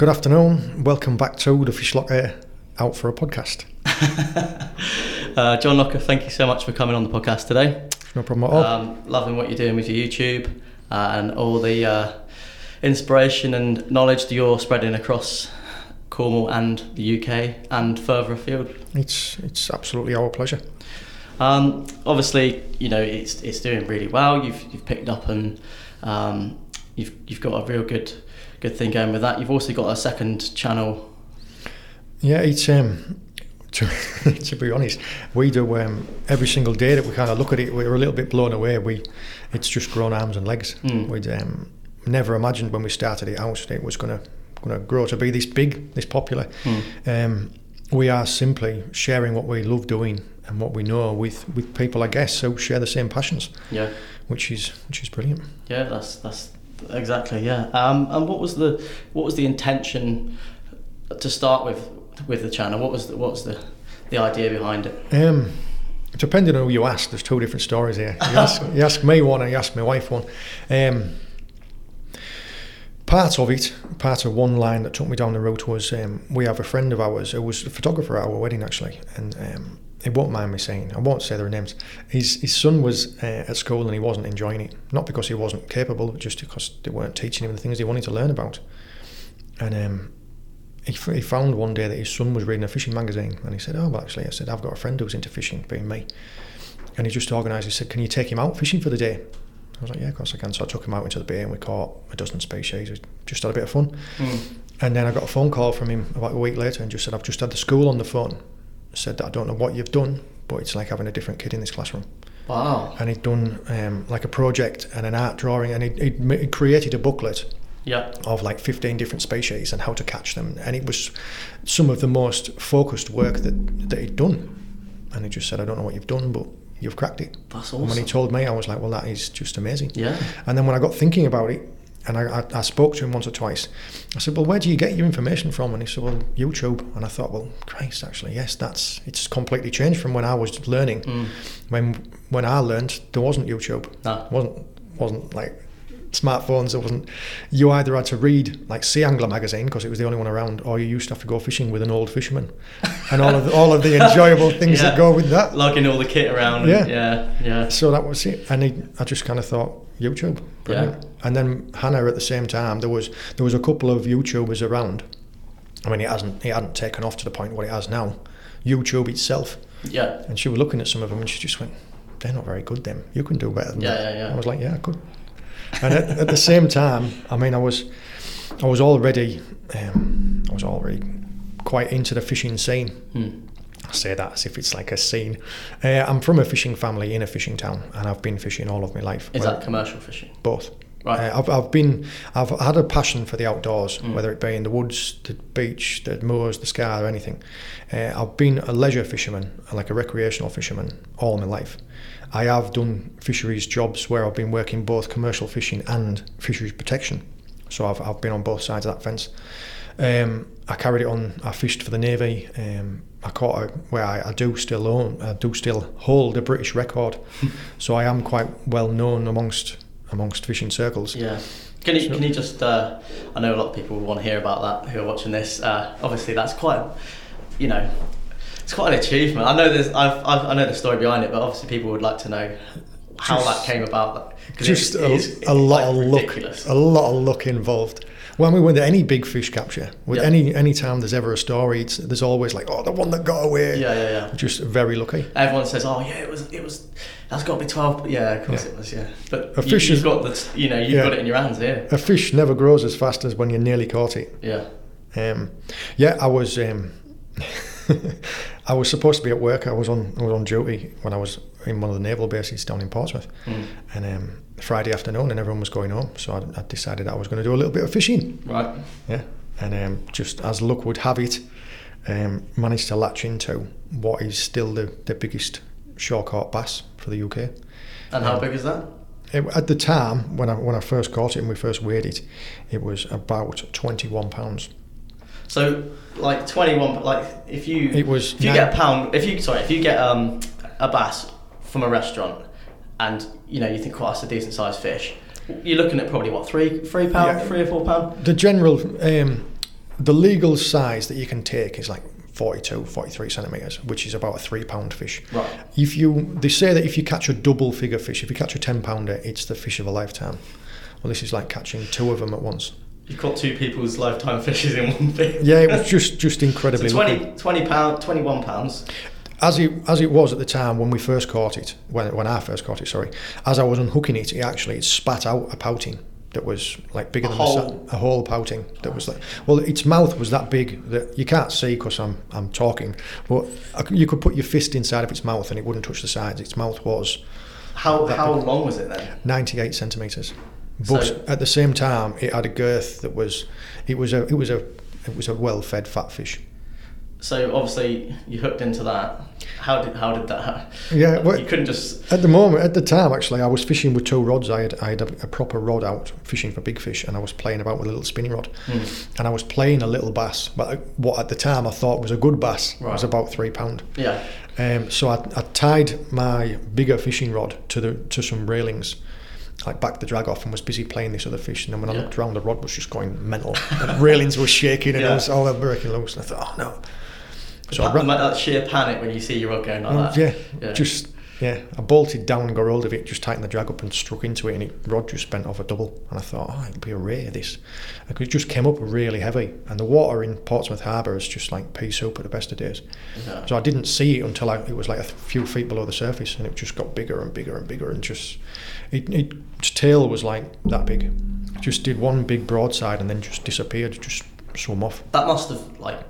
Good afternoon. Welcome back to the Fish Locker Out for a Podcast. uh, John Locker, thank you so much for coming on the podcast today. No problem at all. Um, loving what you're doing with your YouTube uh, and all the uh, inspiration and knowledge that you're spreading across Cornwall and the UK and further afield. it's it's absolutely our pleasure. Um, obviously, you know it's it's doing really well. You've you've picked up and um, you've you've got a real good good thing going with that. You've also got a second channel. Yeah, it's um to, to be honest, we do um, every single day that we kind of look at it. We're a little bit blown away. We it's just grown arms and legs. Mm. We'd um, never imagined when we started it out that it was gonna gonna grow to be this big, this popular. Mm. Um, we are simply sharing what we love doing and what we know with, with people, I guess, who share the same passions, Yeah, which is which is brilliant. yeah, that's that's exactly yeah. Um, and what was the what was the intention to start with with the channel? What was the, what was the the idea behind it? Um, depending on who you ask, there's two different stories here. You ask, you ask me one, and you ask my wife one. Um, part of it, part of one line that took me down the road was um, we have a friend of ours who was a photographer at our wedding actually, and um, he won't mind me saying, I won't say their names. His his son was uh, at school and he wasn't enjoying it, not because he wasn't capable, but just because they weren't teaching him the things he wanted to learn about. And um, he, f- he found one day that his son was reading a fishing magazine and he said, Oh, well, actually, I said, I've got a friend who's into fishing, being me. And he just organised, he said, Can you take him out fishing for the day? I was like, Yeah, of course I can. So I took him out into the bay and we caught a dozen species. We just had a bit of fun. Mm. And then I got a phone call from him about a week later and just said, I've just had the school on the phone. Said that I don't know what you've done, but it's like having a different kid in this classroom. Wow. And he'd done um, like a project and an art drawing and he'd, he'd, he'd created a booklet Yeah. of like 15 different species and how to catch them. And it was some of the most focused work that, that he'd done. And he just said, I don't know what you've done, but you've cracked it. That's And when he told me, I was like, well, that is just amazing. Yeah. And then when I got thinking about it, and I, I, I spoke to him once or twice, I said, well, where do you get your information from? And he said, well, YouTube. And I thought, well, Christ, actually, yes, that's it's completely changed from when I was learning. Mm. When when I learned, there wasn't YouTube No. wasn't wasn't like smartphones. It wasn't. You either had to read like Sea Angler magazine because it was the only one around, or you used to have to go fishing with an old fisherman, and all of the, all of the enjoyable things Yeah. that go with that. Lugging all the kit around. Yeah. And, yeah. Yeah. So that was it, and he, I just kind of thought YouTube, brilliant. And then Hannah at the same time, there was there was a couple of YouTubers around. I mean, it hasn't it hadn't taken off to the point what it has now. YouTube itself, Yeah. and she was looking at some of them, and she just went, "They're not very good. Them, you can do better than Yeah, that." yeah, yeah. I was like, "Yeah, I could." And at, at the same time, I mean, I was I was already um, I was already quite into the fishing scene. Mm. I say that as if it's like a scene. Uh, I'm from a fishing family in a fishing town, and I've been fishing all of my life. Is Well, that commercial fishing? both? Right. Uh, I've, I've been, I've had a passion for the outdoors, Mm. whether it be in the woods, the beach, the moors, the sky, or anything. Uh, I've been a leisure fisherman, like a recreational fisherman, all my life. I have done fisheries jobs where I've been working both commercial fishing and fisheries protection. So I've, I've been on both sides of that fence. Um, I carried it on. I fished for the navy. Um, I caught a, where I, I do still own. I do still hold a British record. so I am quite well known amongst amongst fishing circles. Yeah. Can you, can you just, uh, I know a lot of people want to hear about that who are watching this. Uh, obviously, that's quite, you know, it's quite an achievement. I know there's, I've, I've, I know the story behind it, but obviously people would like to know how Just- that came about. Just it a, is- a lot like of luck, a lot of luck involved. Well, I mean, with any big fish capture, with Yeah. any any time there's ever a story, it's, there's always like, oh, the one that got away. Yeah, yeah, yeah. Just very lucky. Everyone says, "Oh yeah, it was, it was, that's got to be 12. Yeah, of course Yeah. it was. Yeah, but A you, fish you've is- got the, you know, you've Yeah. got it in your hands here. A fish never grows as fast as when you nearly caught it. Yeah, Um, yeah, I was. Um, I was supposed to be at work. I was on. I was on duty when I was in one of the naval bases down in Portsmouth, Mm. and um, Friday afternoon, and everyone was going home. So I, I decided I was going to do a little bit of fishing. right. Yeah, and um, just as luck would have it, um, managed to latch into what is still the, the biggest shore caught bass for the UK. And how Yeah. big is that? It, at the time when I when I first caught it and we first weighed it, it was about twenty one pounds. So like 21, like if you It was if you nine- get a pound, if you sorry, if you get um, a bass from a restaurant, and you know you think, "Oh, that's a decent sized fish," you're looking at probably what three, three pound, Yeah. three or four pound. the general um, the legal size that you can take is like 42, 43 centimeters, which is about a three pound fish. Right. If you, they say that if you catch a double figure fish, if you catch a 10 pounder, it's the fish of a lifetime. Well, this is like catching two of them at once. You caught two people's lifetime fishes in one fish. Yeah, it was just just So incredibly lucky. 20, 20 pound, 21 pounds. As it as it was at the time when we first caught it, when when I first caught it, sorry, as I was unhooking it, it actually it spat out a pouting that was like bigger A than whole- a, whole pouting that was like well, its mouth was that big that you can't see because I'm I'm talking, but I you could put your fist inside of its mouth and it wouldn't touch the sides. Its mouth was How, how big. long was it then? 98 centimeters, but So- at the same time, it had a girth that was it was a it was a it was a well-fed fat fish. So obviously you hooked into that. How did how did that? Yeah, well- you couldn't just. At the moment, at the time, actually, I was fishing with two rods. I had, I had a, a proper rod out fishing for big fish, and I was playing about with a little spinning rod. Hmm. And I was playing a little bass, but what at the time I thought was a good bass was about three pound. Yeah. Um, so I, I tied my bigger fishing rod to the to some railings, like backed the drag off, and was busy playing this other fish. And then when I looked around, the rod was just going mental. the railings were shaking, and Yeah. I was all breaking loose. And I thought, oh no. So I that, ran, that sheer panic when you see your rod going like Oh, that. yeah, Yeah. just yeah. I bolted down and got hold of it, just tightened the drag up and struck into it, and it rod just bent off a double. And I thought, oh, it'll be a ray this. And it just came up really heavy, and the water in Portsmouth Harbour is just like pea soup at the best of days. Yeah. So I didn't see it until I, it was like a few feet below the surface, and it just got bigger and bigger and bigger, and just it, it its tail was like that big. It just did one big broadside and then just disappeared, just swum off. That must have like.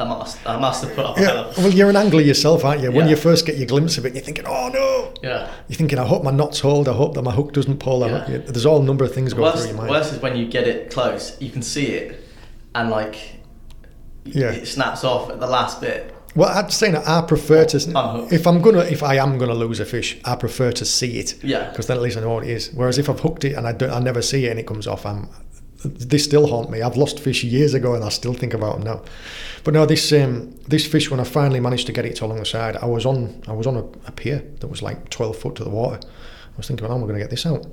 That must that must have put up. a Yeah, well, you're an angler yourself, aren't you? When Yeah. you first get your glimpse of it, you're thinking, "Oh no!" Yeah. You're thinking, "I hope my knots hold. I hope that my hook doesn't pull." I Yeah. hope There's all a number of things The going worst, through your mind. worst is when you get it close, you can see it, and like, Yeah. it snaps off at the last bit. Well, I'd say that I prefer to. Unhook. If I'm gonna, if I am gonna lose a fish, I prefer to see it. Yeah. Because then at least I know what it is. Whereas if I've hooked it and I don't, I never see it and it comes off, I'm. They still haunt me. I've lost fish years ago and I still think about them now. But no, this um, this fish when I finally managed to get it to along the side, I was on I was on a, a pier that was like 12 foot to the water. I was thinking, how am I going to get this out?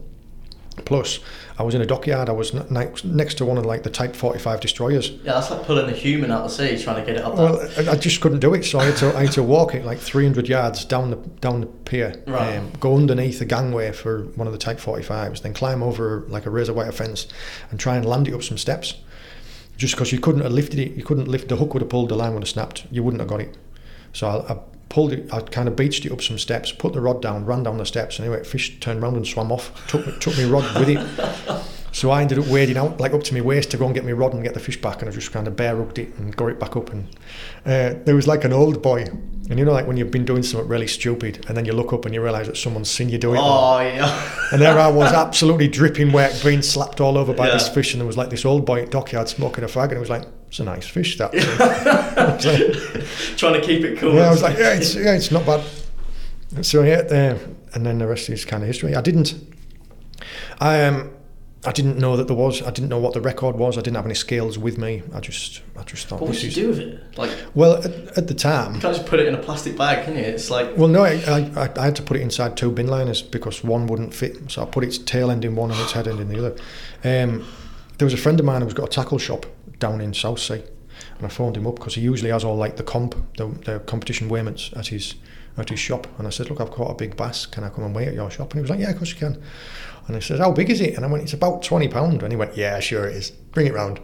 Plus, I was in a dockyard. I was n- next to one of like the Type 45 destroyers. Yeah, that's like pulling a human out of the sea trying to get it up. Well, there. I I just couldn't do it, so I had to I had to walk it like 300 yards down the down the pier, Right. um, go underneath the gangway for one of the Type 45s, then climb over like a razor wire fence, and try and land it up some steps. Just because you couldn't have lifted it, you couldn't lift the hook would have pulled, the line would have snapped, you wouldn't have got it. So I, I pulled it, I kind of beached it up some steps, put the rod down, ran down the steps. And anyway, fish turned round and swam off. Took took me rod with it. So I ended up wading out like up to my waist to go and get my rod and get the fish back, and I just kind of bare hooked it and got it back up. And uh, there was like an old boy, and you know, like when you've been doing something really stupid, and then you look up and you realise that someone's seen you do it. Oh yeah. And there I was, absolutely dripping wet, being slapped all over by this fish, and there was like this old boy at dockyard smoking a fag, and it was like, "It's a nice fish, that." Like, trying to keep it cool. yeah, I was like, "Yeah, it's yeah, it's not bad." So yeah, uh, and then the rest is kind of history. I didn't, I um, I didn't know that there was. I didn't know what the record was. I didn't have any scales with me. I just, I just thought What would you do with it? Like, Well, at, at the time, you can't just put it in a plastic bag, can you? It's like, Well, no, I, I, I had to put it inside two bin liners because one wouldn't fit. So I put its tail end in one and its head end in the other. Um, there was a friend of mine who's got a tackle shop down in Southsea, and I phoned him up because he usually has all like the comp, the, the competition weighments at his at his shop. And I said, look, I've caught a big bass. Can I come and weigh at your shop? And he was like, yeah, of course you can. And I said, how big is it? And I went, it's about twenty pound. And he went, yeah, sure it is. Bring it round.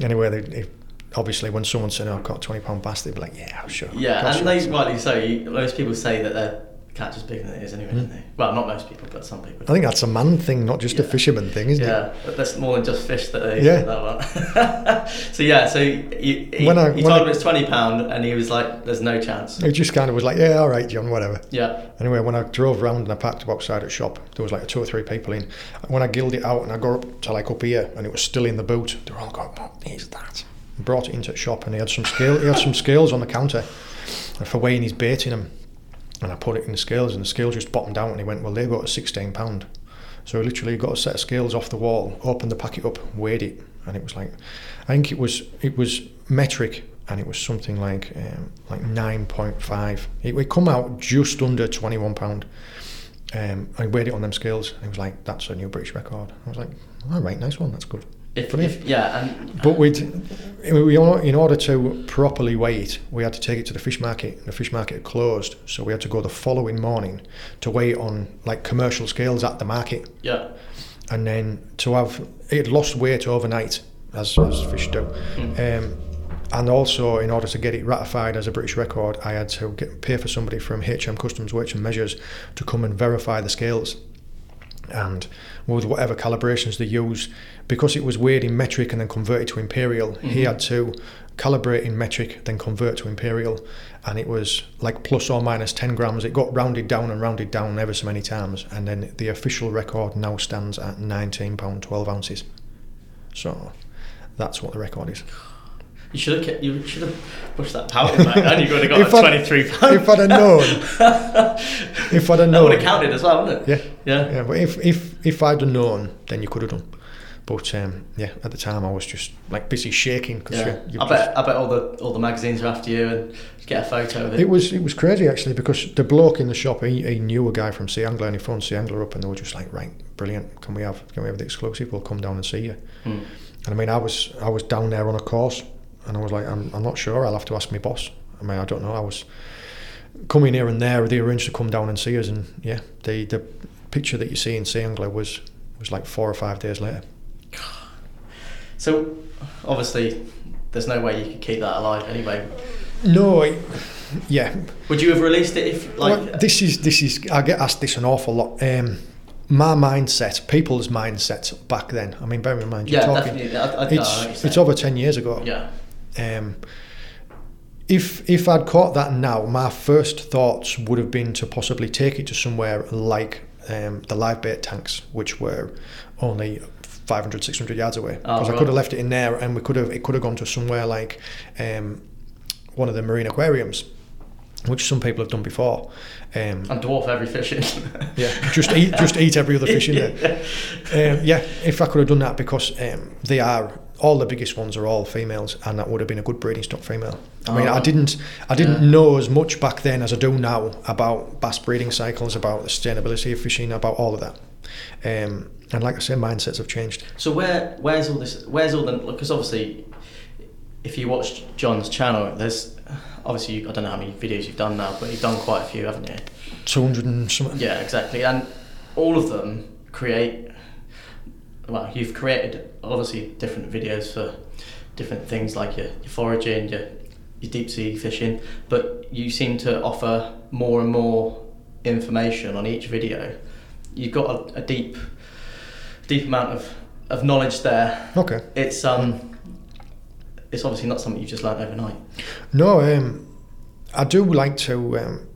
Anyway, they, they, obviously when someone said, oh, I've got a twenty pound bass, they'd be like, yeah, sure. yeah, and they can." rightly so. Most people say that their catch bigger than it is anyway, hmm. don't they? Well, not most people, but some people. I think that's a man thing, not just a fisherman thing, isn't it? Yeah, but that's more than just fish that they Yeah. that one. so yeah, so you, he, When I- he told I- him it's twenty pound, and he was like, "There's no chance." It just kind of was like, yeah, all right, John, whatever. Yeah, Anyway, when I drove round and I parked up outside at shop, there was like two or three people in. When I gilled it out and I got up to like up here and it was still in the boot, they were all going, "What is that?" I brought it into the shop and he had some scale. He had some scales on the counter for weighing his bait in them. And I put it in the scales and the scales just bottomed out and he went, well, they got a 16 pound. So he literally got a set of scales off the wall, opened the packet up, weighed it, and it was like, I think it was it was metric, and it was something like um, like nine point five. It would come out just under twenty one pound. Um, I weighed it on them scales, and it was like, that's a new British record. I was like, all right, nice one, that's good. If, if yeah, and But we'd, we, in order to properly weigh it, we had to take it to the fish market. The fish market had closed, so we had to go the following morning to weigh it on like commercial scales at the market, yeah, and then to have it lost weight overnight, as, as fish do. Um, and also, in order to get it ratified as a British record, I had to get, pay for somebody from HM Customs Weights and Measures to come and verify the scales. And with whatever calibrations they use, because it was weighed in metric and then converted to imperial, he mm-hmm. had to calibrate in metric, then convert to imperial, and it was like plus or minus 10 grams. It got rounded down and rounded down ever so many times, and then the official record now stands at 19 pound 12 ounces. So that's what the record is. You should have kept, you should have pushed that pouting back. Then you would have got If twenty three pound. If I'd have known, if I'd have that known, would have counted as well, wouldn't it? Yeah, Yeah. yeah. But if if if I'd have known, then you could have done. But um, yeah, at the time I was just like busy shaking because Yeah. you, I bet I bet all the all the magazines are after you and get a photo of it. It was it was crazy actually because the bloke in the shop he, he knew a guy from Sea Angler and he phoned Sea Angler up and they were just like right brilliant can we have can we have the exclusive we'll come down and see you Hmm. and I mean I was I was down there on a course and I was like I'm, I'm not sure I'll have to ask my boss I mean I don't know I was coming here and there they arranged to come down and see us and yeah the the picture that you see in Sea Angler was was like four or five days later So obviously, there's no way you could keep that alive anyway. no it, yeah Would you have released it if like? well, this is this is I get asked this an awful lot. Um, my mindset, people's mindset back then. I mean, bear in mind, you're yeah, talking. definitely. I, I, I know what It's you're it's over ten years ago. Yeah. Um, if if I'd caught that now, my first thoughts would have been to possibly take it to somewhere like um, the live bait tanks, which were only 500, 600 yards away. Oh, Because I could have left it in there, and we could have it could have gone to somewhere like um, one of the marine aquariums, which some people have done before. Um, And dwarf every fish in. yeah, just eat just eat every other fish in there. Um, yeah, if I could have done that because um, they are all the biggest ones are all females, and that would have been a good breeding stock female. I mean, Oh, I didn't I didn't Yeah. know as much back then as I do now about bass breeding cycles, about the sustainability of fishing, about all of that. Um, and like I say, mindsets have changed. So where where's all this? Where's all the? Because obviously, if you watched John's channel, there's obviously I don't know how many videos you've done now, but you've done quite a few, haven't you? Two hundred and something. Yeah, exactly. And all of them create. Well, you've created obviously different videos for different things like your, your foraging, your your deep sea fishing, but you seem to offer more and more information on each video. You've got a, a deep, deep amount of, of knowledge there. Okay. It's um, it's obviously not something you just learned overnight. No, um, I do like to. Um,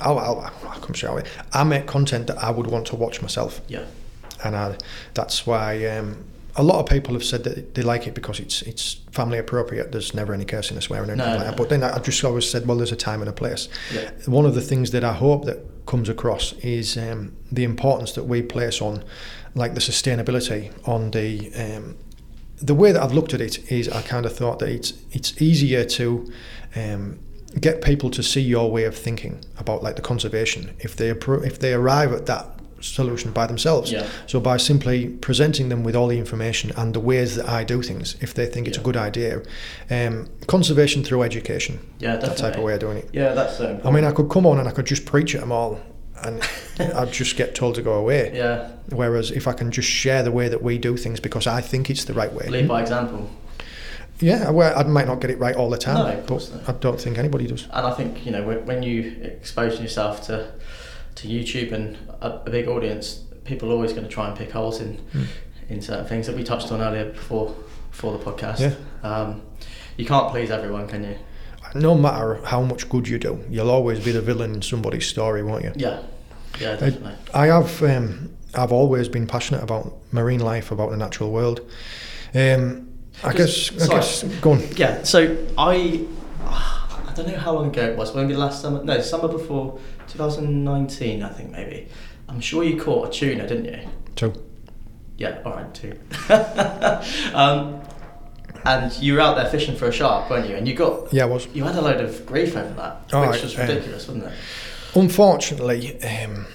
I'll, I'll, I'll come straight away. I make content that I would want to watch myself. Yeah. And I, that's why um, a lot of people have said that they like it because it's it's family appropriate. There's never any cursing or swearing or anything No, like no. that. But then I just always said, well, there's a time and a place. Yeah. One of the things that I hope that comes across is um, the importance that we place on, like the sustainability on the. Um, the way that I've looked at it is, I kind of thought that it's it's easier to um, get people to see your way of thinking about like the conservation if they appro- if they arrive at that solution by themselves. Yeah. So by simply presenting them with all the information and the ways that I do things, if they think it's a good idea, um, conservation through education, Yeah, that type of way of doing it. Yeah, that's so. I mean, I could come on and I could just preach at them all, and I'd just get told to go away. Yeah, Whereas if I can just share the way that we do things because I think it's the right way. lead by example. Yeah, well, I might not get it right all the time, No, but not. I don't think anybody does. And I think you know when, when you expose yourself to to YouTube and a, a big audience, people are always going to try and pick holes in Mm. in certain things that we touched on earlier before before the podcast. Yeah. Um, you can't please everyone, can you? No matter how much good you do, you'll always be the villain in somebody's story, won't you? Yeah. Yeah, I, definitely. I have. Um, I've always been passionate about marine life, about the natural world. Um, I guess. Because- I guess. Go on. Yeah. So I I don't know how long ago it was. Maybe last summer. No, summer before 2019, I think maybe. I'm sure you caught a tuna, didn't you? Two. Yeah, all right, two. um, and you were out there fishing for a shark, weren't you? And you got Yeah, I was. you had a load of grief over that, Oh, which was uh, ridiculous, wasn't it? Unfortunately, um,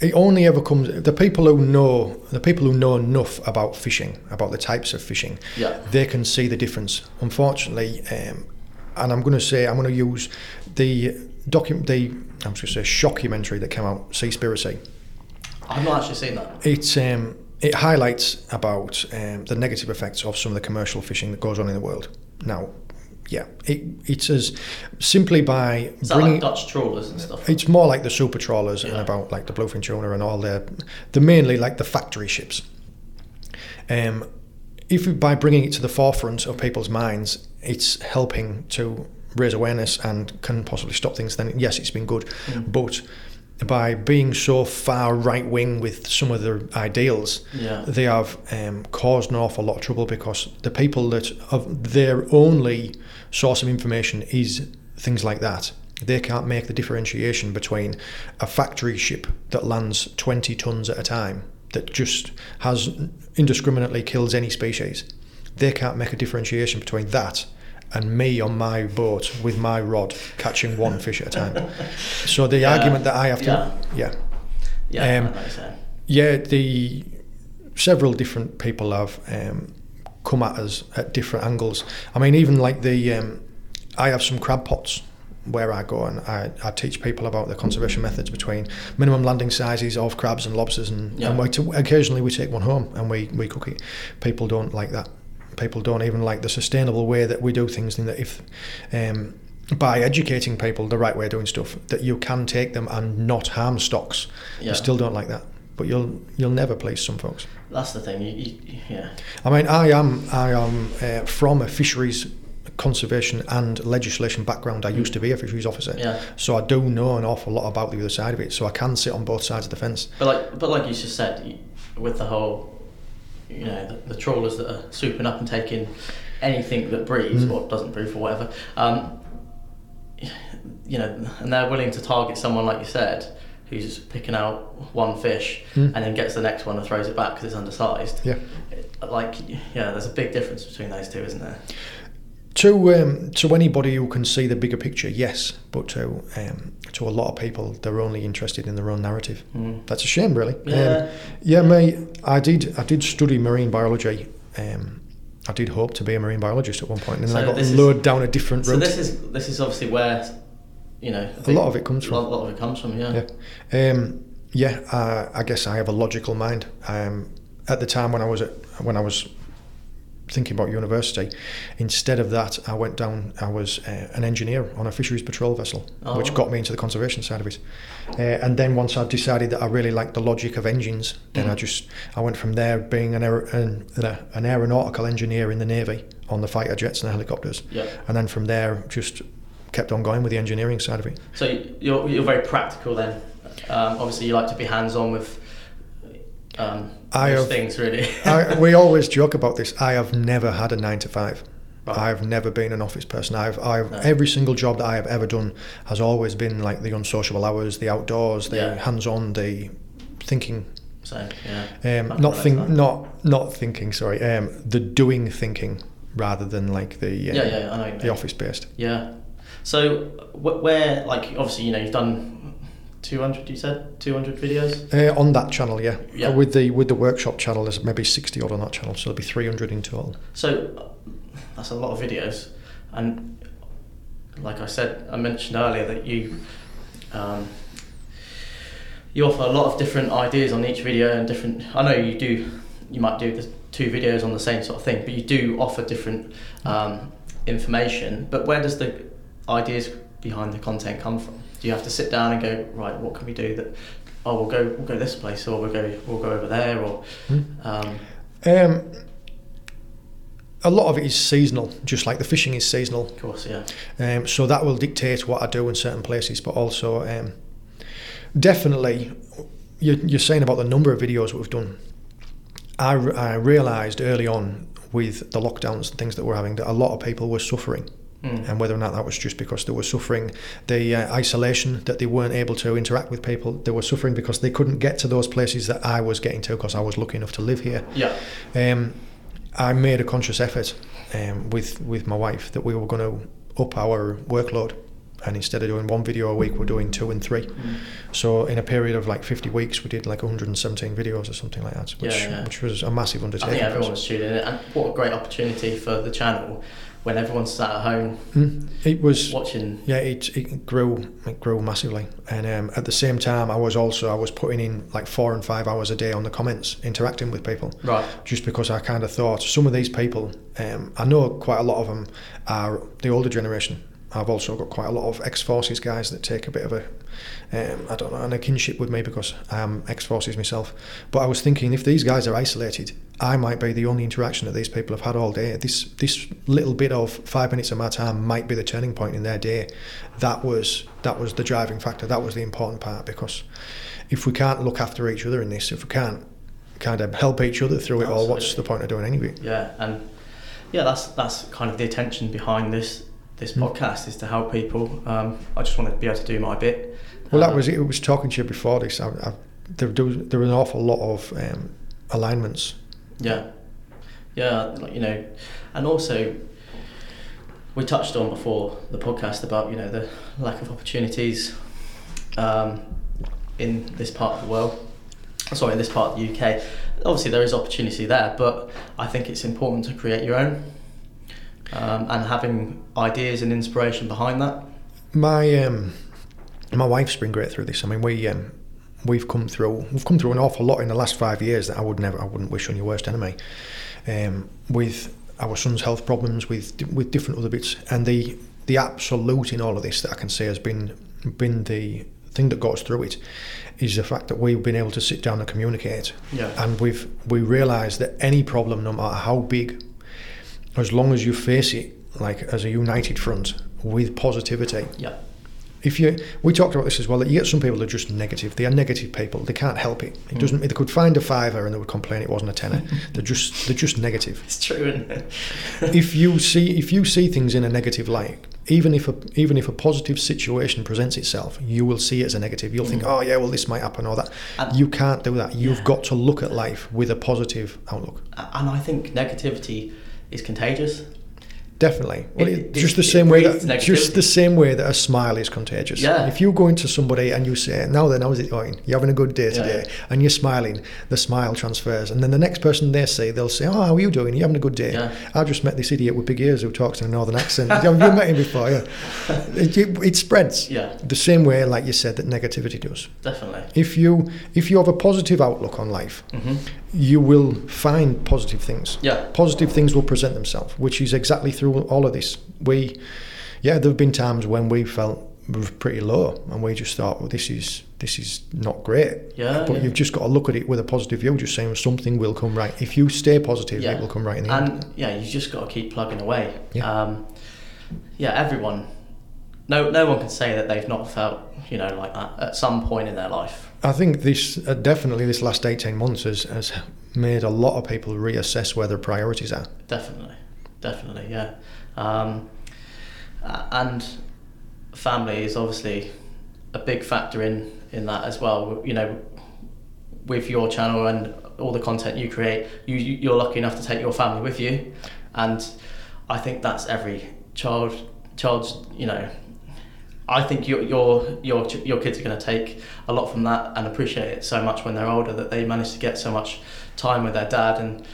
it only ever comes the people who know the people who know enough about fishing about the types of fishing Yeah. they can see the difference unfortunately um, and i'm going to say i'm going to use the document the i'm just going to say shockumentary that came out seaspiracy I've not actually seen that. it um, it highlights about um, the negative effects of some of the commercial fishing that goes on in the world now yeah it, it's as simply by Is that bringing like Dutch trawlers and stuff? it's more like the super trawlers and about like the bluefin tuna and all the, the mainly like the factory ships. Um, if by bringing it to the forefront of people's minds, it's helping to raise awareness and can possibly stop things. Then yes, it's been good, Mm. but by being so far right wing with some of their ideals, Yeah. they have um, caused an awful lot of trouble because the people that of their only source of information is things like that. They can't make the differentiation between a factory ship that lands 20 tons at a time that just has indiscriminately kills any species. They can't make a differentiation between that and me on my boat with my rod catching one fish at a time. So the Yeah. argument that I have to yeah Yeah, Um, I know what you're saying. yeah, the several different people have um, come at us at different angles. I mean, even like the um, I have some crab pots where I go and I, I teach people about the conservation methods between minimum landing sizes of crabs and lobsters, and, Yeah. and we t- occasionally we take one home and we, we cook it. People don't like that. People don't even like the sustainable way that we do things. In that if um, by educating people the right way of doing stuff, that you can take them and not harm stocks. Yeah. Still don't like that. But you'll you'll never please some folks. That's the thing. You, you, yeah. I mean, I am I am uh, from a fisheries conservation and legislation background. I used to be a fisheries officer, Yeah. so I do know an awful lot about the other side of it. So I can sit on both sides of the fence. But like, but like you just said, with the whole, you know, the, the trawlers that are swooping up and taking anything that breathes Mm. or doesn't breathe or whatever, um, you know, and they're willing to target someone like you said, who's picking out one fish Mm. and then gets the next one and throws it back because it's undersized. Yeah. Like, yeah, there's a big difference between those two, isn't there? To um, to anybody who can see the bigger picture, yes, but to um, to a lot of people, they're only interested in their own narrative. Mm. That's a shame, really. Yeah. Um, yeah, mate. I did. I did study marine biology. Um, I did hope to be a marine biologist at one point, and then So I got this is- lured down a different So this is this is obviously where, you know, a lot of it comes from. lot, lot of it comes from. Yeah. Yeah. Um, yeah, uh, I guess I have a logical mind. Um, at the time when I was at, when I was thinking about university, instead of that, I went down. I was uh, an engineer on a fisheries patrol vessel, Oh. which got me into the conservation side of it. Uh, and then once I decided that I really liked the logic of engines, then I Mm. just I went from there being an, aer- an, an aeronautical engineer in the navy on the fighter jets and the helicopters, Yeah. and then from there just kept on going with the engineering side of it. So you're you're very practical then. Um, obviously, you like to be hands on with um, I have- things, really. I, we always joke about this. I have never had a nine to five. Right. I've never been an office person. I've, I've No. every single job that I have ever done has always been like the unsociable hours, the outdoors, the Yeah. hands-on, the thinking. so yeah. Um, not think, that. not not thinking. Sorry, um, the doing thinking rather than like the uh, Yeah, yeah, I know. the office based. Yeah. So wh- where, like, obviously, you know, you've done 200. You said 200 videos. Uh, on that channel, yeah. Yeah. With the with the workshop channel, there's maybe sixty odd on that channel, so there'll be three hundred in total. So that's a lot of videos, and like I said, I mentioned earlier that you um, you offer a lot of different ideas on each video and different. I know you do. You might do the two videos on the same sort of thing, but you do offer different um, information. But where does the ideas behind the content come from? Do you have to sit down and go right? What can we do that? Oh, we'll go. We'll go this place, or we'll go. We'll go over there, or Hmm. um, Um, a lot of it is seasonal, just like the fishing is seasonal. of course, yeah. Um, so that will dictate what I do in certain places, but also um, definitely, you're, you're saying about the number of videos we've done. I, I realised early on with the lockdowns and things that we're having that a lot of people were suffering. Mm. And whether or not that was just because they were suffering the uh, isolation, that they weren't able to interact with people, they were suffering because they couldn't get to those places that I was getting to because I was lucky enough to live here. Yeah. Um, I made a conscious effort um, with with my wife that we were going to up our workload and instead of doing one video a week, we're doing two and three. Mm. So in a period of like 50 weeks, we did like 117 videos or something like that, which Yeah, yeah. which was a massive undertaking I think for everyone was tuning in, and what a great opportunity for the channel when everyone's sat at home Mm. It was watching. yeah, it, it grew it grew massively, and um, at the same time, I was also I was putting in like four and five hours a day on the comments, interacting with people. Right. just because I kind of thought some of these people, um, I know quite a lot of them are the older generation. I've also got quite a lot of ex-forces guys that take a bit of a, um, I don't know, a kinship with me because I'm ex-forces myself. But I was thinking, if these guys are isolated, I might be the only interaction that these people have had all day. This this little bit of five minutes of my time might be the turning point in their day. That was that was the driving factor. That was the important part because if we can't look after each other in this, if we can't kind of help each other through it all, what's the point of doing anything? Yeah, and yeah, that's that's kind of the attention behind this this podcast is to help people. Um, I just want to be able to do my bit. Well, that Um, was it. It was talking to you before this. I, I, there, there, was, there was an awful lot of um, alignments. Yeah, yeah, like, you know, and also we touched on before the podcast about you know the lack of opportunities um, in this part of the world. Sorry, in this part of the UK. Obviously, there is opportunity there, but I think it's important to create your own um, and having ideas and inspiration behind that. My um, my wife's been great through this. I mean, we um, we've come through we've come through an awful lot in the last five years that I would never I wouldn't wish on your worst enemy. Um, with our son's health problems, with with different other bits, and the the absolute in all of this that I can say has been been the thing that got us through it is the fact that we've been able to sit down and communicate Yeah. and we've we realise that any problem, no matter how big, as long as you face it like as a united front with positivity. Yeah. If you, we talked about this as well. That you get some people that are just negative. They are negative people. They can't help it. It Mm. doesn't. They could find a fiver and they would complain it wasn't a tenner. they're just they're just negative. It's true, isn't it? if you see if you see things in a negative light, even if a even if a positive situation presents itself, you will see it as a negative. You'll think, Mm. oh yeah, well this might happen or that. And- you can't do that. You've Yeah. got to look at life with a positive outlook. and I think negativity is contagious. Definitely. Well, It- it, just the same way that just the same way that a smile is contagious. Yeah. If you go into somebody and you say, "Now then, how's it going? You're having a good day today," yeah. and you're smiling, the smile transfers, and then the next person they see, they'll say, "Oh, how are you doing? You having a good day?" Yeah. I just met this idiot with big ears who talks in a northern accent. Have you met him before? Yeah. It, it, spreads. Yeah, The same way, like you said, that negativity does. definitely. If you if you have a positive outlook on life, hmm you will find positive things Yeah, positive things will present themselves, which is exactly through all of this. We, yeah, there have been times when we felt pretty low, and we just thought, well, this is this is not great. yeah. But yeah. you've just got to look at it with a positive view, just saying something will come right. If you stay positive, Yeah. it will come right in the end. and yeah, you just got to keep plugging away. Yeah. Um, yeah, everyone. No, no one can say that they've not felt, you know, like that at some point in their life. I think this uh, definitely this last eighteen months has has made a lot of people reassess where their priorities are. Definitely, definitely, yeah. Um, and family is obviously a big factor in in that as well. You know, with your channel and all the content you create, you- you're lucky enough to take your family with you, and I think that's every child child's you know. I think your your your your kids are going to take a lot from that and appreciate it so much when they're older that they manage to get so much time with their dad and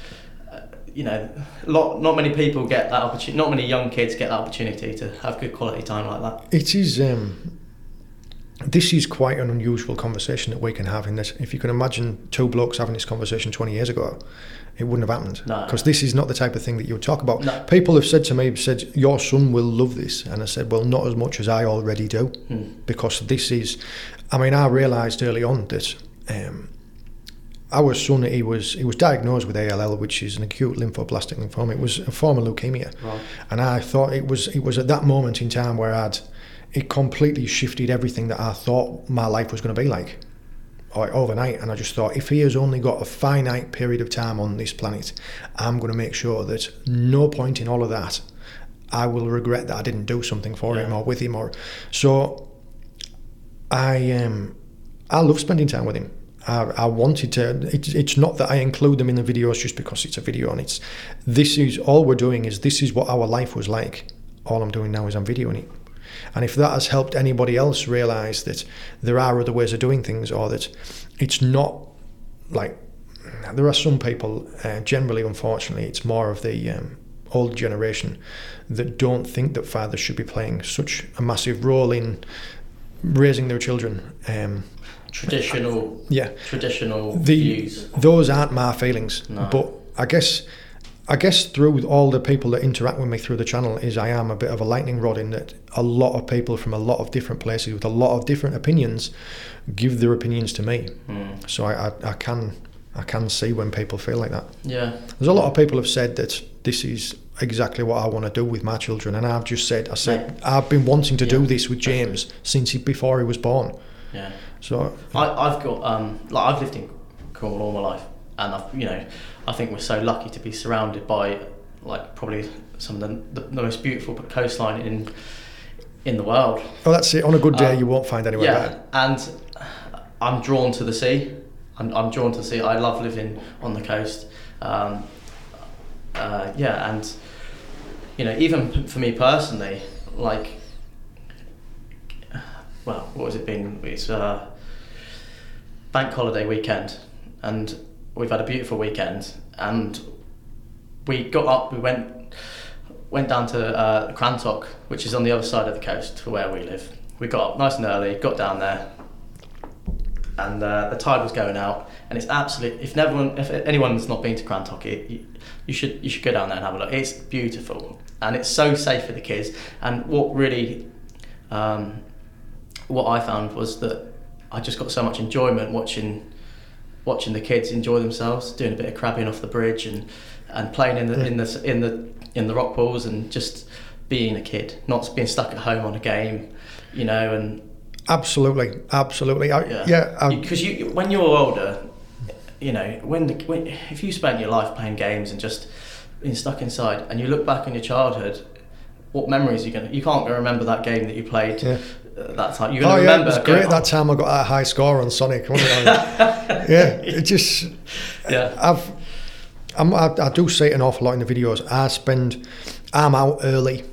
uh, you know, lot not many people get that opportunity. Not many young kids get that opportunity to have good quality time like that. It is. Um, this is quite an unusual conversation that we can have in this. If you can imagine two blokes having this conversation 20 years ago, it wouldn't have happened. No. Because this is not the type of thing that you would talk about. No. People have said to me, said, your son will love this. And I said, well, not as much as I already do. Hmm. Because this is, I mean, I realised early on that um, our son, he was he was diagnosed with ALL, which is an acute lymphoblastic lymphoma. It was a form of leukemia. Right. And I thought it was it was at that moment in time where I'd it completely shifted everything that I thought my life was going to be like like overnight and I just thought if he has only got a finite period of time on this planet I'm going to make sure that no point in all of that I will regret that I didn't do something for him or with him or so I um I love spending time with him. I, I wanted to it's, it's not that I include them in the videos just because it's a video and it's this is all we're doing is this is what our life was like. All I'm doing now is I'm videoing it And if that has helped anybody else realize that there are other ways of doing things or that it's not like there are some people, uh, generally, unfortunately, it's more of the um, old generation that don't think that fathers should be playing such a massive role in raising their children. Um, traditional, yeah, traditional the, views. Those aren't my feelings, No. but I guess. I guess through all the people that interact with me through the channel is I am a bit of a lightning rod in that a lot of people from a lot of different places with a lot of different opinions give their opinions to me. Mm. So I, I, I can I can see when people feel like that. Yeah, There's a lot of people have said that this is exactly what I want to do with my children, and I've just said I said I've been wanting to do this with James since he, before he was born. yeah. So I, I've got um, like I've lived in Cornwall all my life, and I've you know, I think we're so lucky to be surrounded by like probably some of the, the, most beautiful coastline in in the world. oh, that's it. On a good day, Um, you won't find anywhere yeah, better. and I'm drawn to the sea. I'm, I'm drawn to the sea. I love living on the coast. Um, uh, yeah, and you know, even for me personally, like, well, what has it been? It's uh, bank holiday weekend, and we've had a beautiful weekend, and we got up. We went went down to uh, Crantock, which is on the other side of the coast to where we live. We got up nice and early, got down there, and uh, the tide was going out. And it's absolute. If never, if anyone's not been to Crantock, it, you, you should you should go down there and have a look. It's beautiful, and it's so safe for the kids. And what really, um, what I found was that I just got so much enjoyment watching watching the kids enjoy themselves, doing a bit of crabbing off the bridge and and playing in the in the in the in the rock pools and just being a kid, not being stuck at home on a game, you know, and Absolutely, absolutely. I, yeah, yeah, because you, when you're older, you know, when, the, when if you spent your life playing games and just being stuck inside, and you look back on your childhood, what memories are you gonna? You can't remember that game that you played Yeah. That time. You're oh yeah, it was great that time I got that high score on Sonic. wasn't it? yeah, it just Yeah. I've I'm, I, I do say it an awful lot in the videos. I spend I'm out early,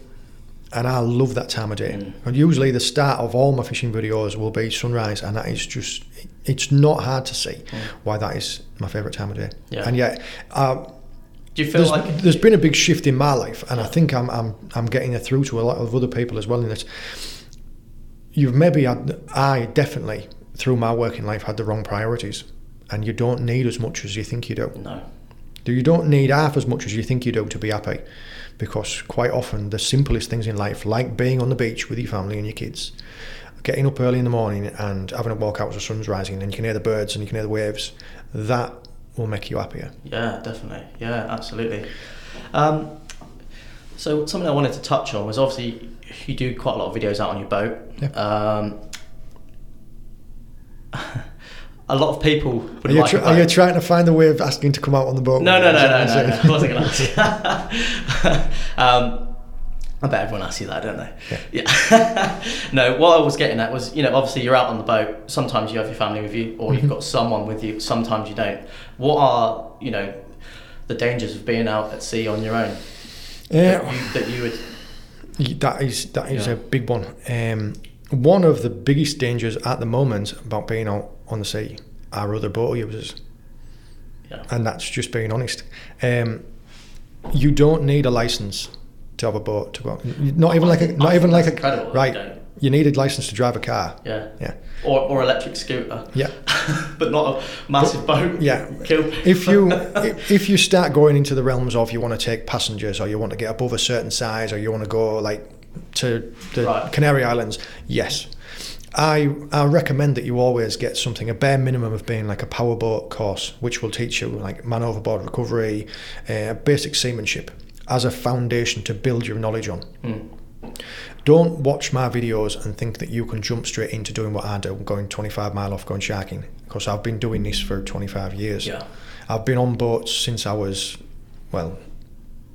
and I love that time of day. Mm. And usually the start of all my fishing videos will be sunrise, and that is just it's not hard to see why that is my favourite time of day. Mm. Yeah. And yet. Uh, Do you feel there's, like there's been a big shift in my life, and I think I'm, I'm, I'm getting it through to a lot of other people as well. In that you've maybe had, I definitely through my working life had the wrong priorities, and you don't need as much as you think you do. no? You don't need half as much as you think you do to be happy, because quite often the simplest things in life, like being on the beach with your family and your kids, getting up early in the morning and having a walk out as the sun's rising, and you can hear the birds and you can hear the waves, that will make you happier. Yeah, definitely. Yeah, absolutely. Um, so something I wanted to touch on was obviously you do quite a lot of videos out on your boat. Yeah. Um, a lot of people would Are you, like tr- are you trying to find a way of asking to come out on the boat? No, no, no, no, no, no. I wasn't going to ask you. um, I bet everyone asks you that, don't they? Yeah. no, what I was getting at was, you know, obviously you're out on the boat. Sometimes you have your family with you, or Mm-hmm. you've got someone with you. Sometimes you don't. What are, you know, the dangers of being out at sea on your own? Yeah. That you, that you would. That is that is Yeah. a big one. Um, one of the biggest dangers at the moment about being out on the sea are other boat users, Yeah. and that's just being honest. Um, you don't need a license to have a boat to go. Not even like a not even like a incredible that you right. You needed license to drive a car. Yeah. Yeah, Or, or electric scooter. yeah. but not a massive boat. yeah. If you if if you start going into the realms of you want to take passengers or you want to get above a certain size or you want to go like to the Right. Canary Islands, yes. I I recommend that you always get something a bare minimum of being like a powerboat course, which will teach you like man overboard recovery, uh, basic seamanship as a foundation to build your knowledge on. Mm. Don't watch my videos and think that you can jump straight into doing what I do, going 25 mile off going sharking, because I've been doing this for 25 years. Yeah. I've been on boats since I was, well,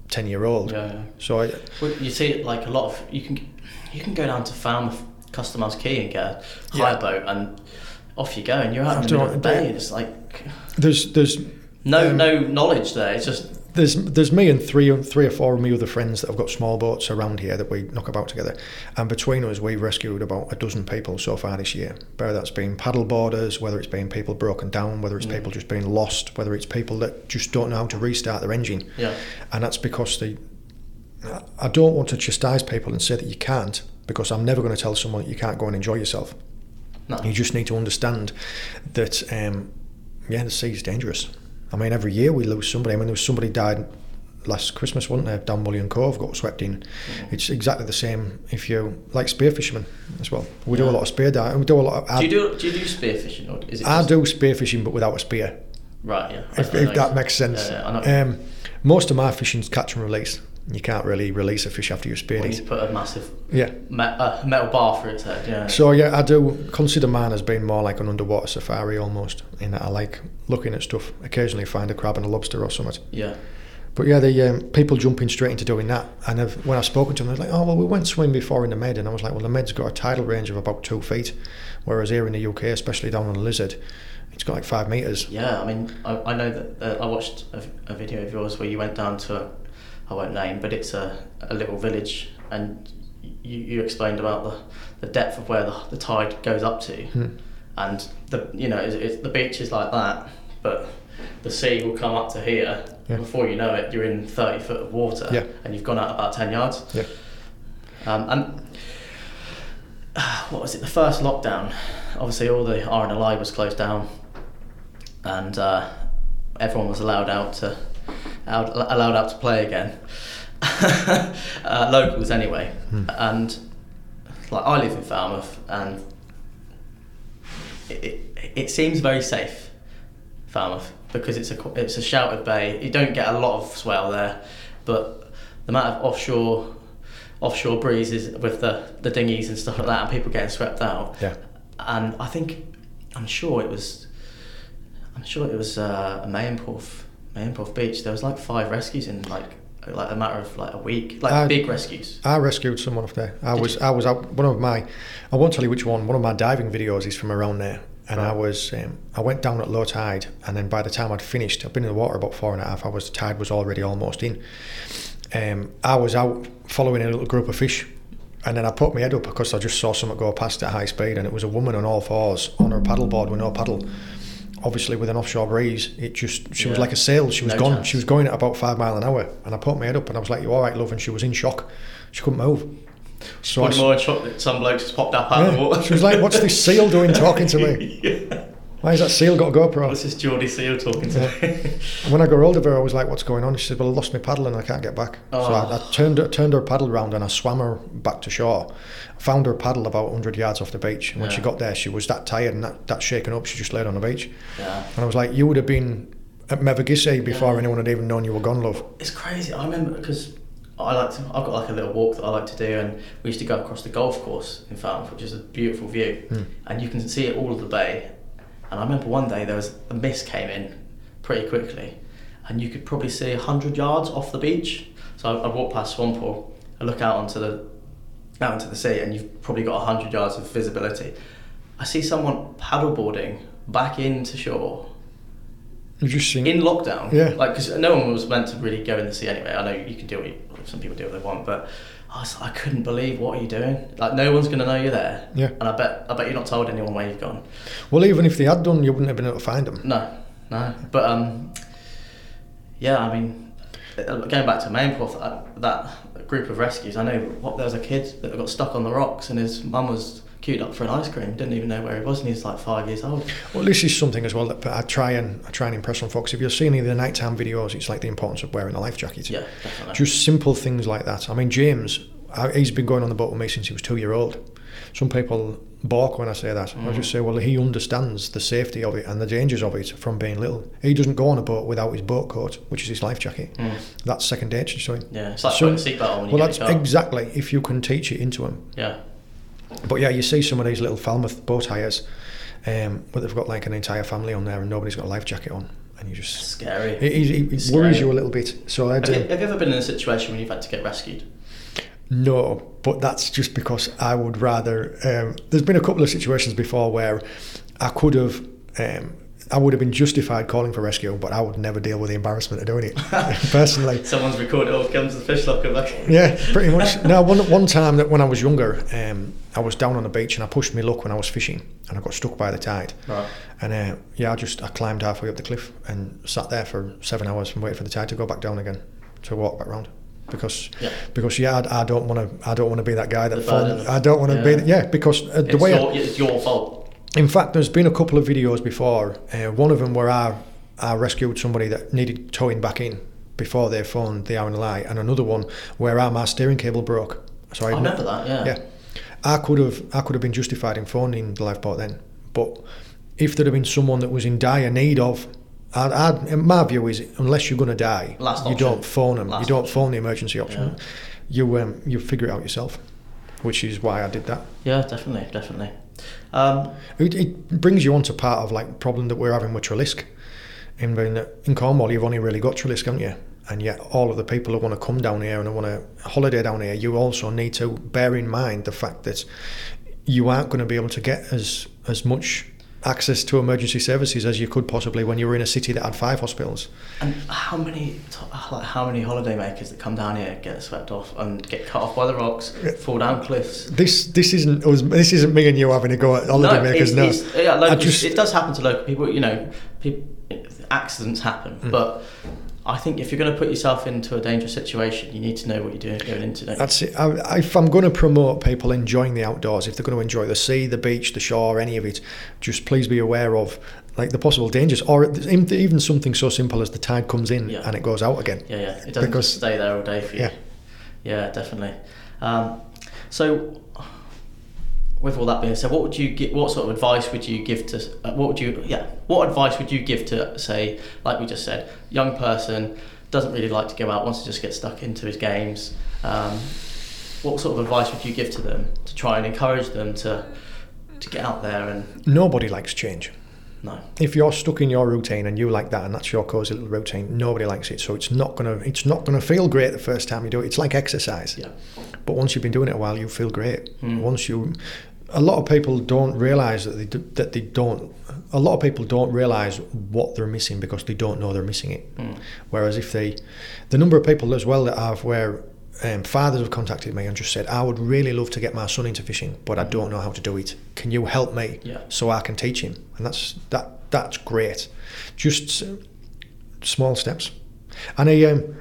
10 year old. Yeah. yeah. So I, Well, you see it like a lot of you can you can go down to Falmouth Customhouse Quay and get a Yeah. hire boat and off you go and you're out in the middle of the bay it's like there's there's no Um, no knowledge there. It's just there's there's me and three three or four of me other friends that have got small boats around here that we knock about together, and between us we've rescued about a dozen people so far this year. Whether that's been paddle boarders, whether it's been people broken down, whether it's Mm. people just being lost, whether it's people that just don't know how to restart their engine, Yeah. and that's because they. I don't want to chastise people and say that you can't, because I'm never going to tell someone that you can't go and enjoy yourself. No. You just need to understand that, um, yeah, the sea is dangerous. I mean, every year we lose somebody. I mean, there was somebody died last Christmas, wasn't there? Down Mullion Cove, got swept in. Mhm. It's exactly the same if you like spear fishermen as well. We do a lot of spear diving. We do a lot. Of, Do you do do you do spear fishing or is it? I do spear fishing, but without a spear. Right. Yeah. If, if that makes sense. Yeah, yeah, I. Um, most of my fishing's catch and release. You can't really release a fish after you've speared When it. you put a massive Yeah. me- uh, metal bar through its head. Yeah. So yeah, I do consider mine as being more like an underwater safari almost. In that I like looking at stuff. Occasionally find a crab and a lobster or something. yeah. But yeah, the um, people jumping straight into doing that. And I've, when I've spoken to them, they're like, "Oh well, we went swimming before in the Med," and I was like, "Well, the Med's got a tidal range of about two feet, whereas here in the UK, especially down on the Lizard, it's got like five meters." Yeah, I mean, I, I know that uh, I watched a, a video of yours where you went down to, a, I won't name, but it's a, a little village, and you, you explained about the, the depth of where the, the tide goes up to, Hmm. and the you know it's, it's, the beach is like that, but the sea will come up to here. Yeah. Before you know it, you're in thirty foot of water, Yeah. and you've gone out about ten yards. Yeah. Um, and what was it? The first lockdown, obviously all the RNLI was closed down, and uh, everyone was allowed out to out, allowed out to play again. uh, locals anyway, Hmm. and like I live in Falmouth, and it, it, it seems very safe, Falmouth, because it's a it's a sheltered bay. You don't get a lot of swell there, but the amount of offshore offshore breezes with the the dinghies and stuff like that, and people getting swept out. Yeah. And I think I'm sure it was I'm sure it was uh, Maenporth Maenporth Beach. There was like five rescues in like like a matter of like a week, like Uh, big rescues. I rescued someone off there. I Did was you? I was out. One of my, I won't tell you which one. One of my diving videos is from around there, and I was um, I went down at low tide, and then by the time I'd finished, I'd been in the water about four and a half hours. The tide was already almost in. Um, I was out following a little group of fish, and then I put my head up because I just saw someone go past at high speed, and it was a woman on all fours on her paddleboard with no paddle. Obviously, with an offshore breeze, it just she was like a sail. She was No gone. chance. She was going at about five mile an hour, and I put my head up, and I was like, "You all right, love?" And she was in shock. She couldn't move. So One s- more shot that some blokes just popped up out of the water. She was like, "What's this seal doing talking to me? yeah. Why has that seal got a GoPro?" This is Geordie Seal talking to me? When I got older, I was like, "What's going on?" She said, "Well, I lost my paddle and I can't get back." So I, I Oh. turned her, turned her paddle around and I swam her back to shore. Found her paddle about 100 yards off the beach. And when she got there, she was that tired and that, that shaken up. She just laid on the beach. yeah. And I was like, "You would have been at Mevagissey before Yeah. anyone had even known you were gone, love." It's crazy. I remember because I like to. I've got like a little walk that I like to do, and we used to go across the golf course in Falmouth, which is a beautiful view, Hmm. and you can see it all of the bay. And I remember one day there was a mist came in pretty quickly, and you could probably see hundred yards off the beach. So I, I walk past Swanpool, I look out onto the out into the sea, and you've probably got hundred yards of visibility. I see someone paddleboarding back into shore seen in lockdown. Yeah. Like, because no one was meant to really go in the sea anyway. I know you can do what you, some people do what they want, but I, was, I couldn't believe what are you doing? Like, no one's going to know you're there. Yeah. And I bet I bet you're not told anyone where you've gone. Well, even if they had done, you wouldn't have been able to find them. No, no. But um, yeah, I mean, uh, going back to Maenporth, uh, that group of rescues. I know what there was a kid that got stuck on the rocks, and his mum was queued up for an ice cream. Didn't even know where he was, and he's like five years old. Well, this is something as well that I try and I try and impress on folks. If you're seeing any of the nighttime videos, it's like the importance of wearing a life jacket. Yeah, definitely. Just simple things like that. I mean, James, he's been going on the boat with me since he was two year old. Some people balk when I say that. I just say, well, he understands the safety of it and the dangers of it from being little. He doesn't go on a boat without his boat coat, which is his life jacket. Mm. That's second nature to him. Yeah, it's like So- putting a seatbelt on Well, that's in a car. exactly if you can teach it into him. yeah. But yeah, you see some of these little Falmouth boat hires, um, but they've got like an entire family on there and nobody's got a life jacket on, and you just Scary. it, it, it It's worries you a little bit. So I'd, Have you, have you ever been in a situation when you've had to get rescued? No, but that's just because I would rather. Um, there's been a couple of situations before where I could have. Um, I would have been justified calling for rescue, but I would never deal with the embarrassment of doing it personally. Someone's recorded. Oh, comes the fish locker back. Yeah, pretty much. Now, one one time that when I was younger, um, I was down on the beach and I pushed my luck when I was fishing, and I got stuck by the tide. Right. And uh, yeah, I just I climbed halfway up the cliff and sat there for seven hours and waited for the tide to go back down again to walk back round. Because, Yeah. because yeah, I, I don't want to. I don't want to be that guy that. Fall- I don't want to Yeah. be. Yeah, because uh, the It's way. I- it's your fault. In fact, there's been a couple of videos before. Uh, one of them where I, I rescued somebody that needed towing back in before they phoned the hour and and another one where our my steering cable broke. So I I, remember that. Yeah. yeah, I could have I could have been justified in phoning the lifeboat then, but if there had been someone that was in dire need of, I'd, I'd, my view is unless you're going to die, you don't phone them. Last you don't option. phone the emergency option. Yeah. You um, you figure it out yourself, which is why I did that. Yeah, definitely, definitely. Um, It, it brings you on to part of like problem that we're having with Treliske. In, in Cornwall, you've only really got Treliske, haven't you? And yet, all of the people who want to come down here and want to holiday down here, you also need to bear in mind the fact that you aren't going to be able to get as as much access to emergency services as you could possibly when you were in a city that had five hospitals. and how many, like how many holiday makers that come down here get swept off and get cut off by the rocks, fall down cliffs? This this isn't this isn't me and you having a go at holiday makers. No, it's, it's, yeah, local, just- it does happen to local people. You know, people, accidents happen, Mm. but I think if you're going to put yourself into a dangerous situation, you need to know what you're doing going into. Don't? That's it. I, if I'm going to promote people enjoying the outdoors, if they're going to enjoy the sea, the beach, the shore, any of it, just please be aware of like the possible dangers, or even something so simple as the tide comes in Yeah. and it goes out again. Yeah, yeah. It doesn't Because- just stay there all day for you. Yeah. Yeah, definitely. Um, so, with all that being said, what would you give? What sort of advice would you give to? Uh, what would you? Yeah. What advice would you give to, say, like we just said, young person doesn't really like to go out, wants to just get stuck into his games. Um, what sort of advice would you give to them to try and encourage them to to get out there and Nobody likes change. no? If you're stuck in your routine and you like that and that's your cozy little routine, nobody likes it. So it's not gonna it's not gonna feel great the first time you do it. It's like exercise. Yeah. But once you've been doing it a while, you feel great. Mm. Once you, a lot of people don't realize that they do, that they don't. A lot of people don't realize what they're missing because they don't know they're missing it. Mm. Whereas if they, the number of people as well that have where um, fathers have contacted me and just said, I would really love to get my son into fishing, but I don't know how to do it. Can you help me Yeah. so I can teach him? And that's that. That's great. Just small steps. And I, um,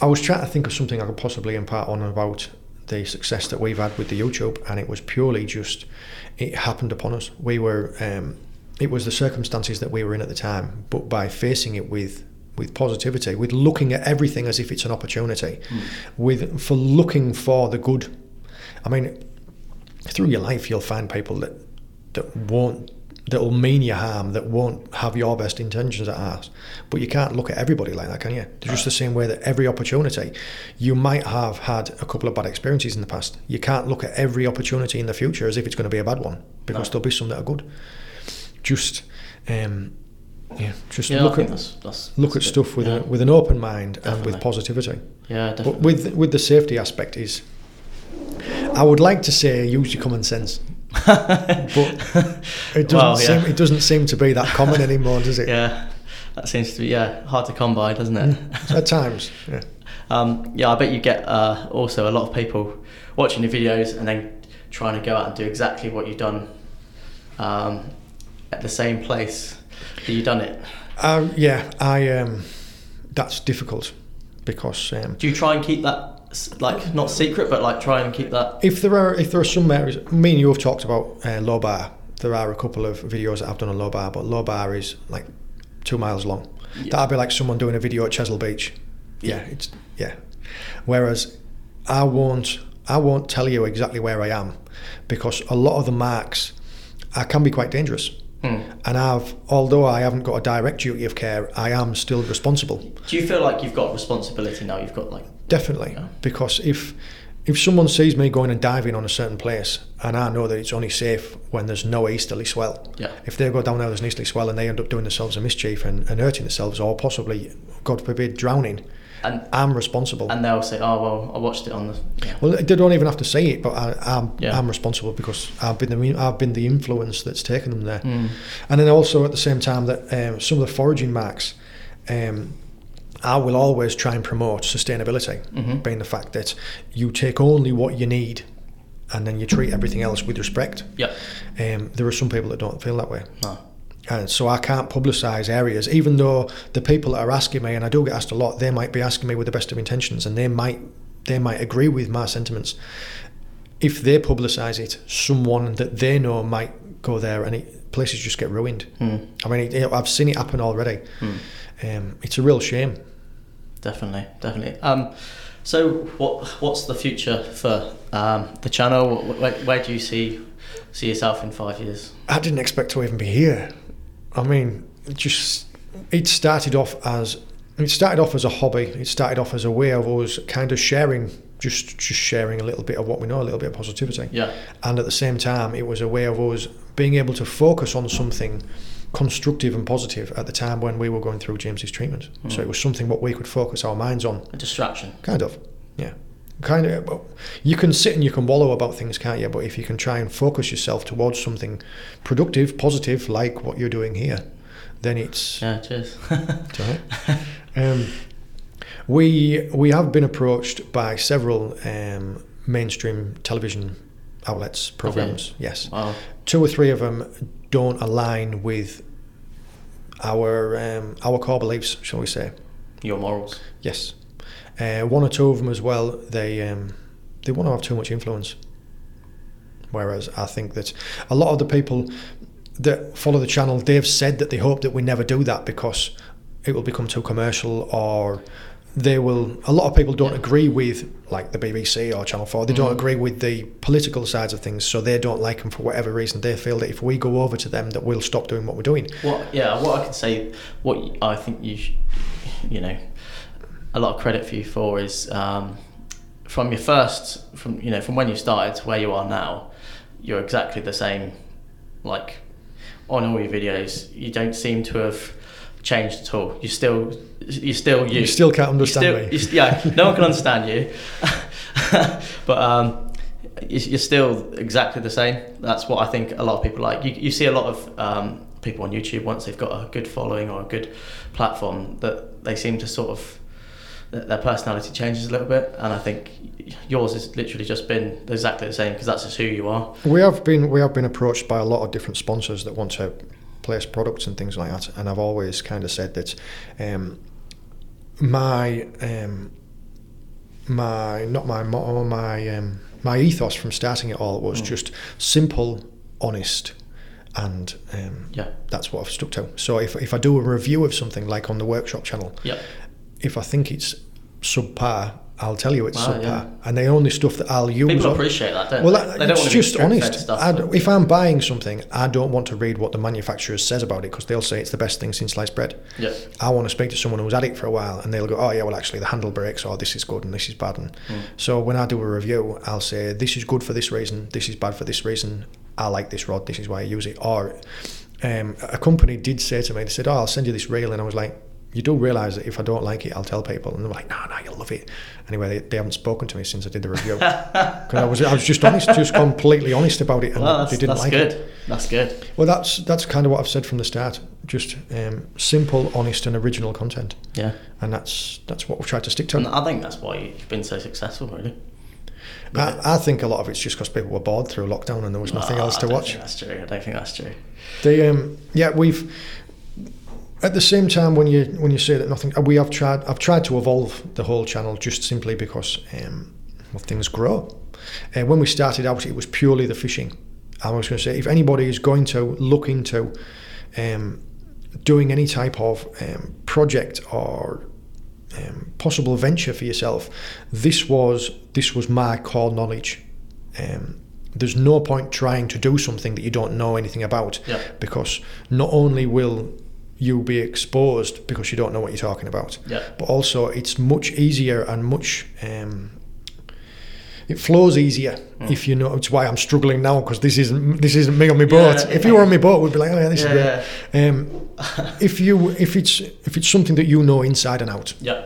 I was trying to think of something I could possibly impart on about the success that we've had with the YouTube, and it was purely just it happened upon us. We were, um, it was the circumstances that we were in at the time, but by facing it with with positivity, with looking at everything as if it's an opportunity, with for looking for the good. I mean, through your life, you'll find people that that won't that will mean you harm, that won't have your best intentions at heart. But you can't look at everybody like that, can you? Just the same way that every opportunity, you might have had a couple of bad experiences in the past. You can't look at every opportunity in the future as if it's going to be a bad one, because No. there'll be some that are good. Just, um, yeah, just Yeah, look at that's, that's look at that's good. stuff with yeah. a, with an open mind and with positivity. yeah, definitely. But with with the safety aspect is, I would like to say use your common sense, but it doesn't Well, yeah. seem it doesn't seem to be that common anymore, does it? yeah, that seems to be yeah hard to come by, doesn't it? At times, yeah. Um, yeah, I bet you get uh, also a lot of people watching your videos and then trying to go out and do exactly what you've done um, at the same place that you've done it. Um, yeah, I um, that's difficult because um, Do you try and keep that like not secret, but like try and keep that? if there are if there are some areas, me and you have talked about uh, Loe Bar. There are a couple of videos that I've done on Loe Bar, but Loe Bar is like two miles long. Yeah. That'd be like someone doing a video at Chesil Beach. Yeah, it's yeah. Whereas I won't I won't tell you exactly where I am because a lot of the marks I can be quite dangerous. Hmm. And I've although I haven't got a direct duty of care, I am still responsible. Do you feel like you've got responsibility now? You've got like Definitely, Yeah. because if if someone sees me going and diving on a certain place, and I know that it's only safe when there's no easterly swell, yeah, if they go down there, there's an easterly swell, and they end up doing themselves a mischief and, and hurting themselves, or possibly, God forbid, drowning, And I'm responsible. and they'll say, "Oh well, I watched it on the." Yeah. well, they don't even have to say it, but I, I'm Yeah. I'm responsible because I've been the I've been the influence that's taken them there. Mm. And then also at the same time that um, some of the foraging marks, um, I will always try and promote sustainability, Mhm. being the fact that you take only what you need, and then you treat everything else with respect. Yeah. Um, there are some people that don't feel that way. No. And so I can't publicise areas, even though the people that are asking me, and I do get asked a lot, they might be asking me with the best of intentions, and they might they might agree with my sentiments. If they publicise it, someone that they know might go there, and it, places just get ruined. Mm. I mean, it, I've seen it happen already. Mm. Um, it's a real shame. Definitely, definitely. Um, so what what's the future for um, the channel? Where, where do you see see yourself in five years? I didn't expect to even be here. I mean, it just it started off as it started off as a hobby. It started off as a way of us kind of sharing, just just sharing a little bit of what we know, a little bit of positivity, Yeah. and at the same time, it was a way of us being able to focus on something constructive and positive at the time when we were going through James's treatment. So it was something what we could focus our minds on. A distraction. Kind of, yeah. Kind of. well, You can sit and you can wallow about things, can't you? But if you can try and focus yourself towards something productive, positive, like what you're doing here, then it's, Yeah. Cheers. it's all right. Um, we we have been approached by several um, mainstream television outlets, programs. Yes, wow. two or three of them don't align with our um, our core beliefs, shall we say? Your morals. Yes. Uh, one or two of them as well, they um, they want to have too much influence. Whereas I think that a lot of the people that follow the channel, they've said that they hope that we never do that because it will become too commercial or they will a lot of people don't agree with like the BBC or Channel 4 they don't Mhm. agree with the political sides of things so they don't like them for whatever reason they feel that if we go over to them that we'll stop doing what we're doing What? Yeah. What I can say. What I think you, sh- you know, a lot of credit for you for is um, from your first, from you know, from when you started to where you are now. You're exactly the same. Like on all your videos, you don't seem to have changed at all. You still, you still you. you still can't understand still- me yeah, no one can understand you. but um, you- you're still exactly the same. That's what I think a lot of people like. You, you see a lot of um, people on YouTube once they've got a good following or a good platform that they seem to sort of their personality changes a little bit, and I think yours has literally just been exactly the same because that's just who you are. We have been we have been approached by a lot of different sponsors that want to place products and things like that, and I've always kind of said that um, my um, my not my motto, my um, my ethos from starting it all was Mm. just simple, honest, and um, Yeah, that's what I've stuck to. So if if I do a review of something like on the workshop channel, yeah, if I think it's subpar, I'll tell you it's Wow, subpar, yeah. and the only stuff that I'll use. people appreciate that, don't well, they? don't it's want to be just honest. Stuff, I but- d if I'm buying something, I don't want to read what the manufacturer says about it because they'll say it's the best thing since sliced bread. yeah, I want to speak to someone who's had it for a while and they'll go, oh, yeah, well, actually, the handle breaks, or this is good and this is bad. And Mm. so when I do a review, I'll say, this is good for this reason, this is bad for this reason, I like this rod, this is why I use it. Or um, a company did say to me, they said, oh, I'll send you this reel. And I was like, you do realise that if I don't like it, I'll tell people. And they're like, no, no, you'll love it. Anyway, they, they haven't spoken to me since I did the review. Because I was, I was just honest, just completely honest about it, and well, they didn't like good. it. That's good. Well, that's that's kind of what I've said from the start. Just um, simple, honest, and original content, Yeah. and that's that's what we've tried to stick to. And I think that's why you've been so successful, really. I, I think a lot of it's just because people were bored through lockdown and there was nothing No, else I to don't watch. Think that's true. I don't think that's true. They, um, yeah, we've at the same time when you when you say that nothing, we have tried. I've tried to evolve the whole channel just simply because um, well, things grow. Uh, when we started out, it was purely the fishing. I was going to say, if anybody is going to look into um, doing any type of um, project or um, possible venture for yourself, this was this was my core knowledge. Um, there's no point trying to do something that you don't know anything about Yeah. because not only will you be exposed because you don't know what you're talking about, Yeah. but also it's much easier and much um, it flows easier Mm. if you know. It's why I'm struggling now because this isn't this isn't me on my boat. Yeah. If you were on my boat, we'd be like, oh yeah, this Yeah, is great. Um, if you if it's if it's something that you know inside and out, Yeah.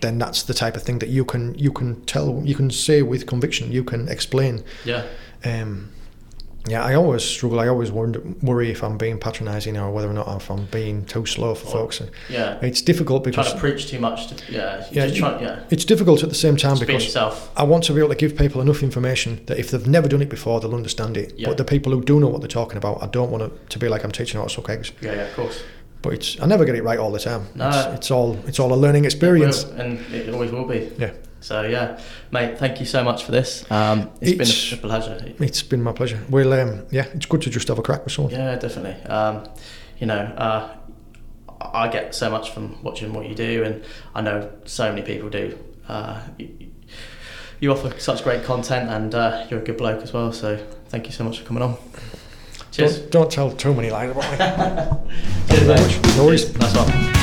then that's the type of thing that you can you can tell you can say with conviction. You can explain. Yeah. Um, yeah, I always struggle. I always wonder, worry if I'm being patronising or whether or not if I'm being too slow for Or- folks. Yeah. It's difficult because Trying to preach too much. To, yeah. Yeah, Just try, yeah. it's difficult at the same time Just because yourself. I want to be able to give people enough information that if they've never done it before, they'll understand it. Yeah. But the people who do know what they're talking about, I don't want it to be like I'm teaching how to suck eggs. Yeah, yeah, of course. But it's I never get it right all the time. No. It's, it's all it's all a learning experience. Will, and it always will be. Yeah. So yeah, mate, thank you so much for this. Um, it's It's- been a pleasure. It's been my pleasure. Well, um, yeah, it's good to just have a crack with someone. Yeah, definitely. Um, you know, uh, I get so much from watching what you do, and I know so many people do. Uh, you, you offer such great content, and uh, you're a good bloke as well. So thank you so much for coming on. Cheers. Don't, don't tell too many lies about me. Cheers, mate. No worries. Nice one.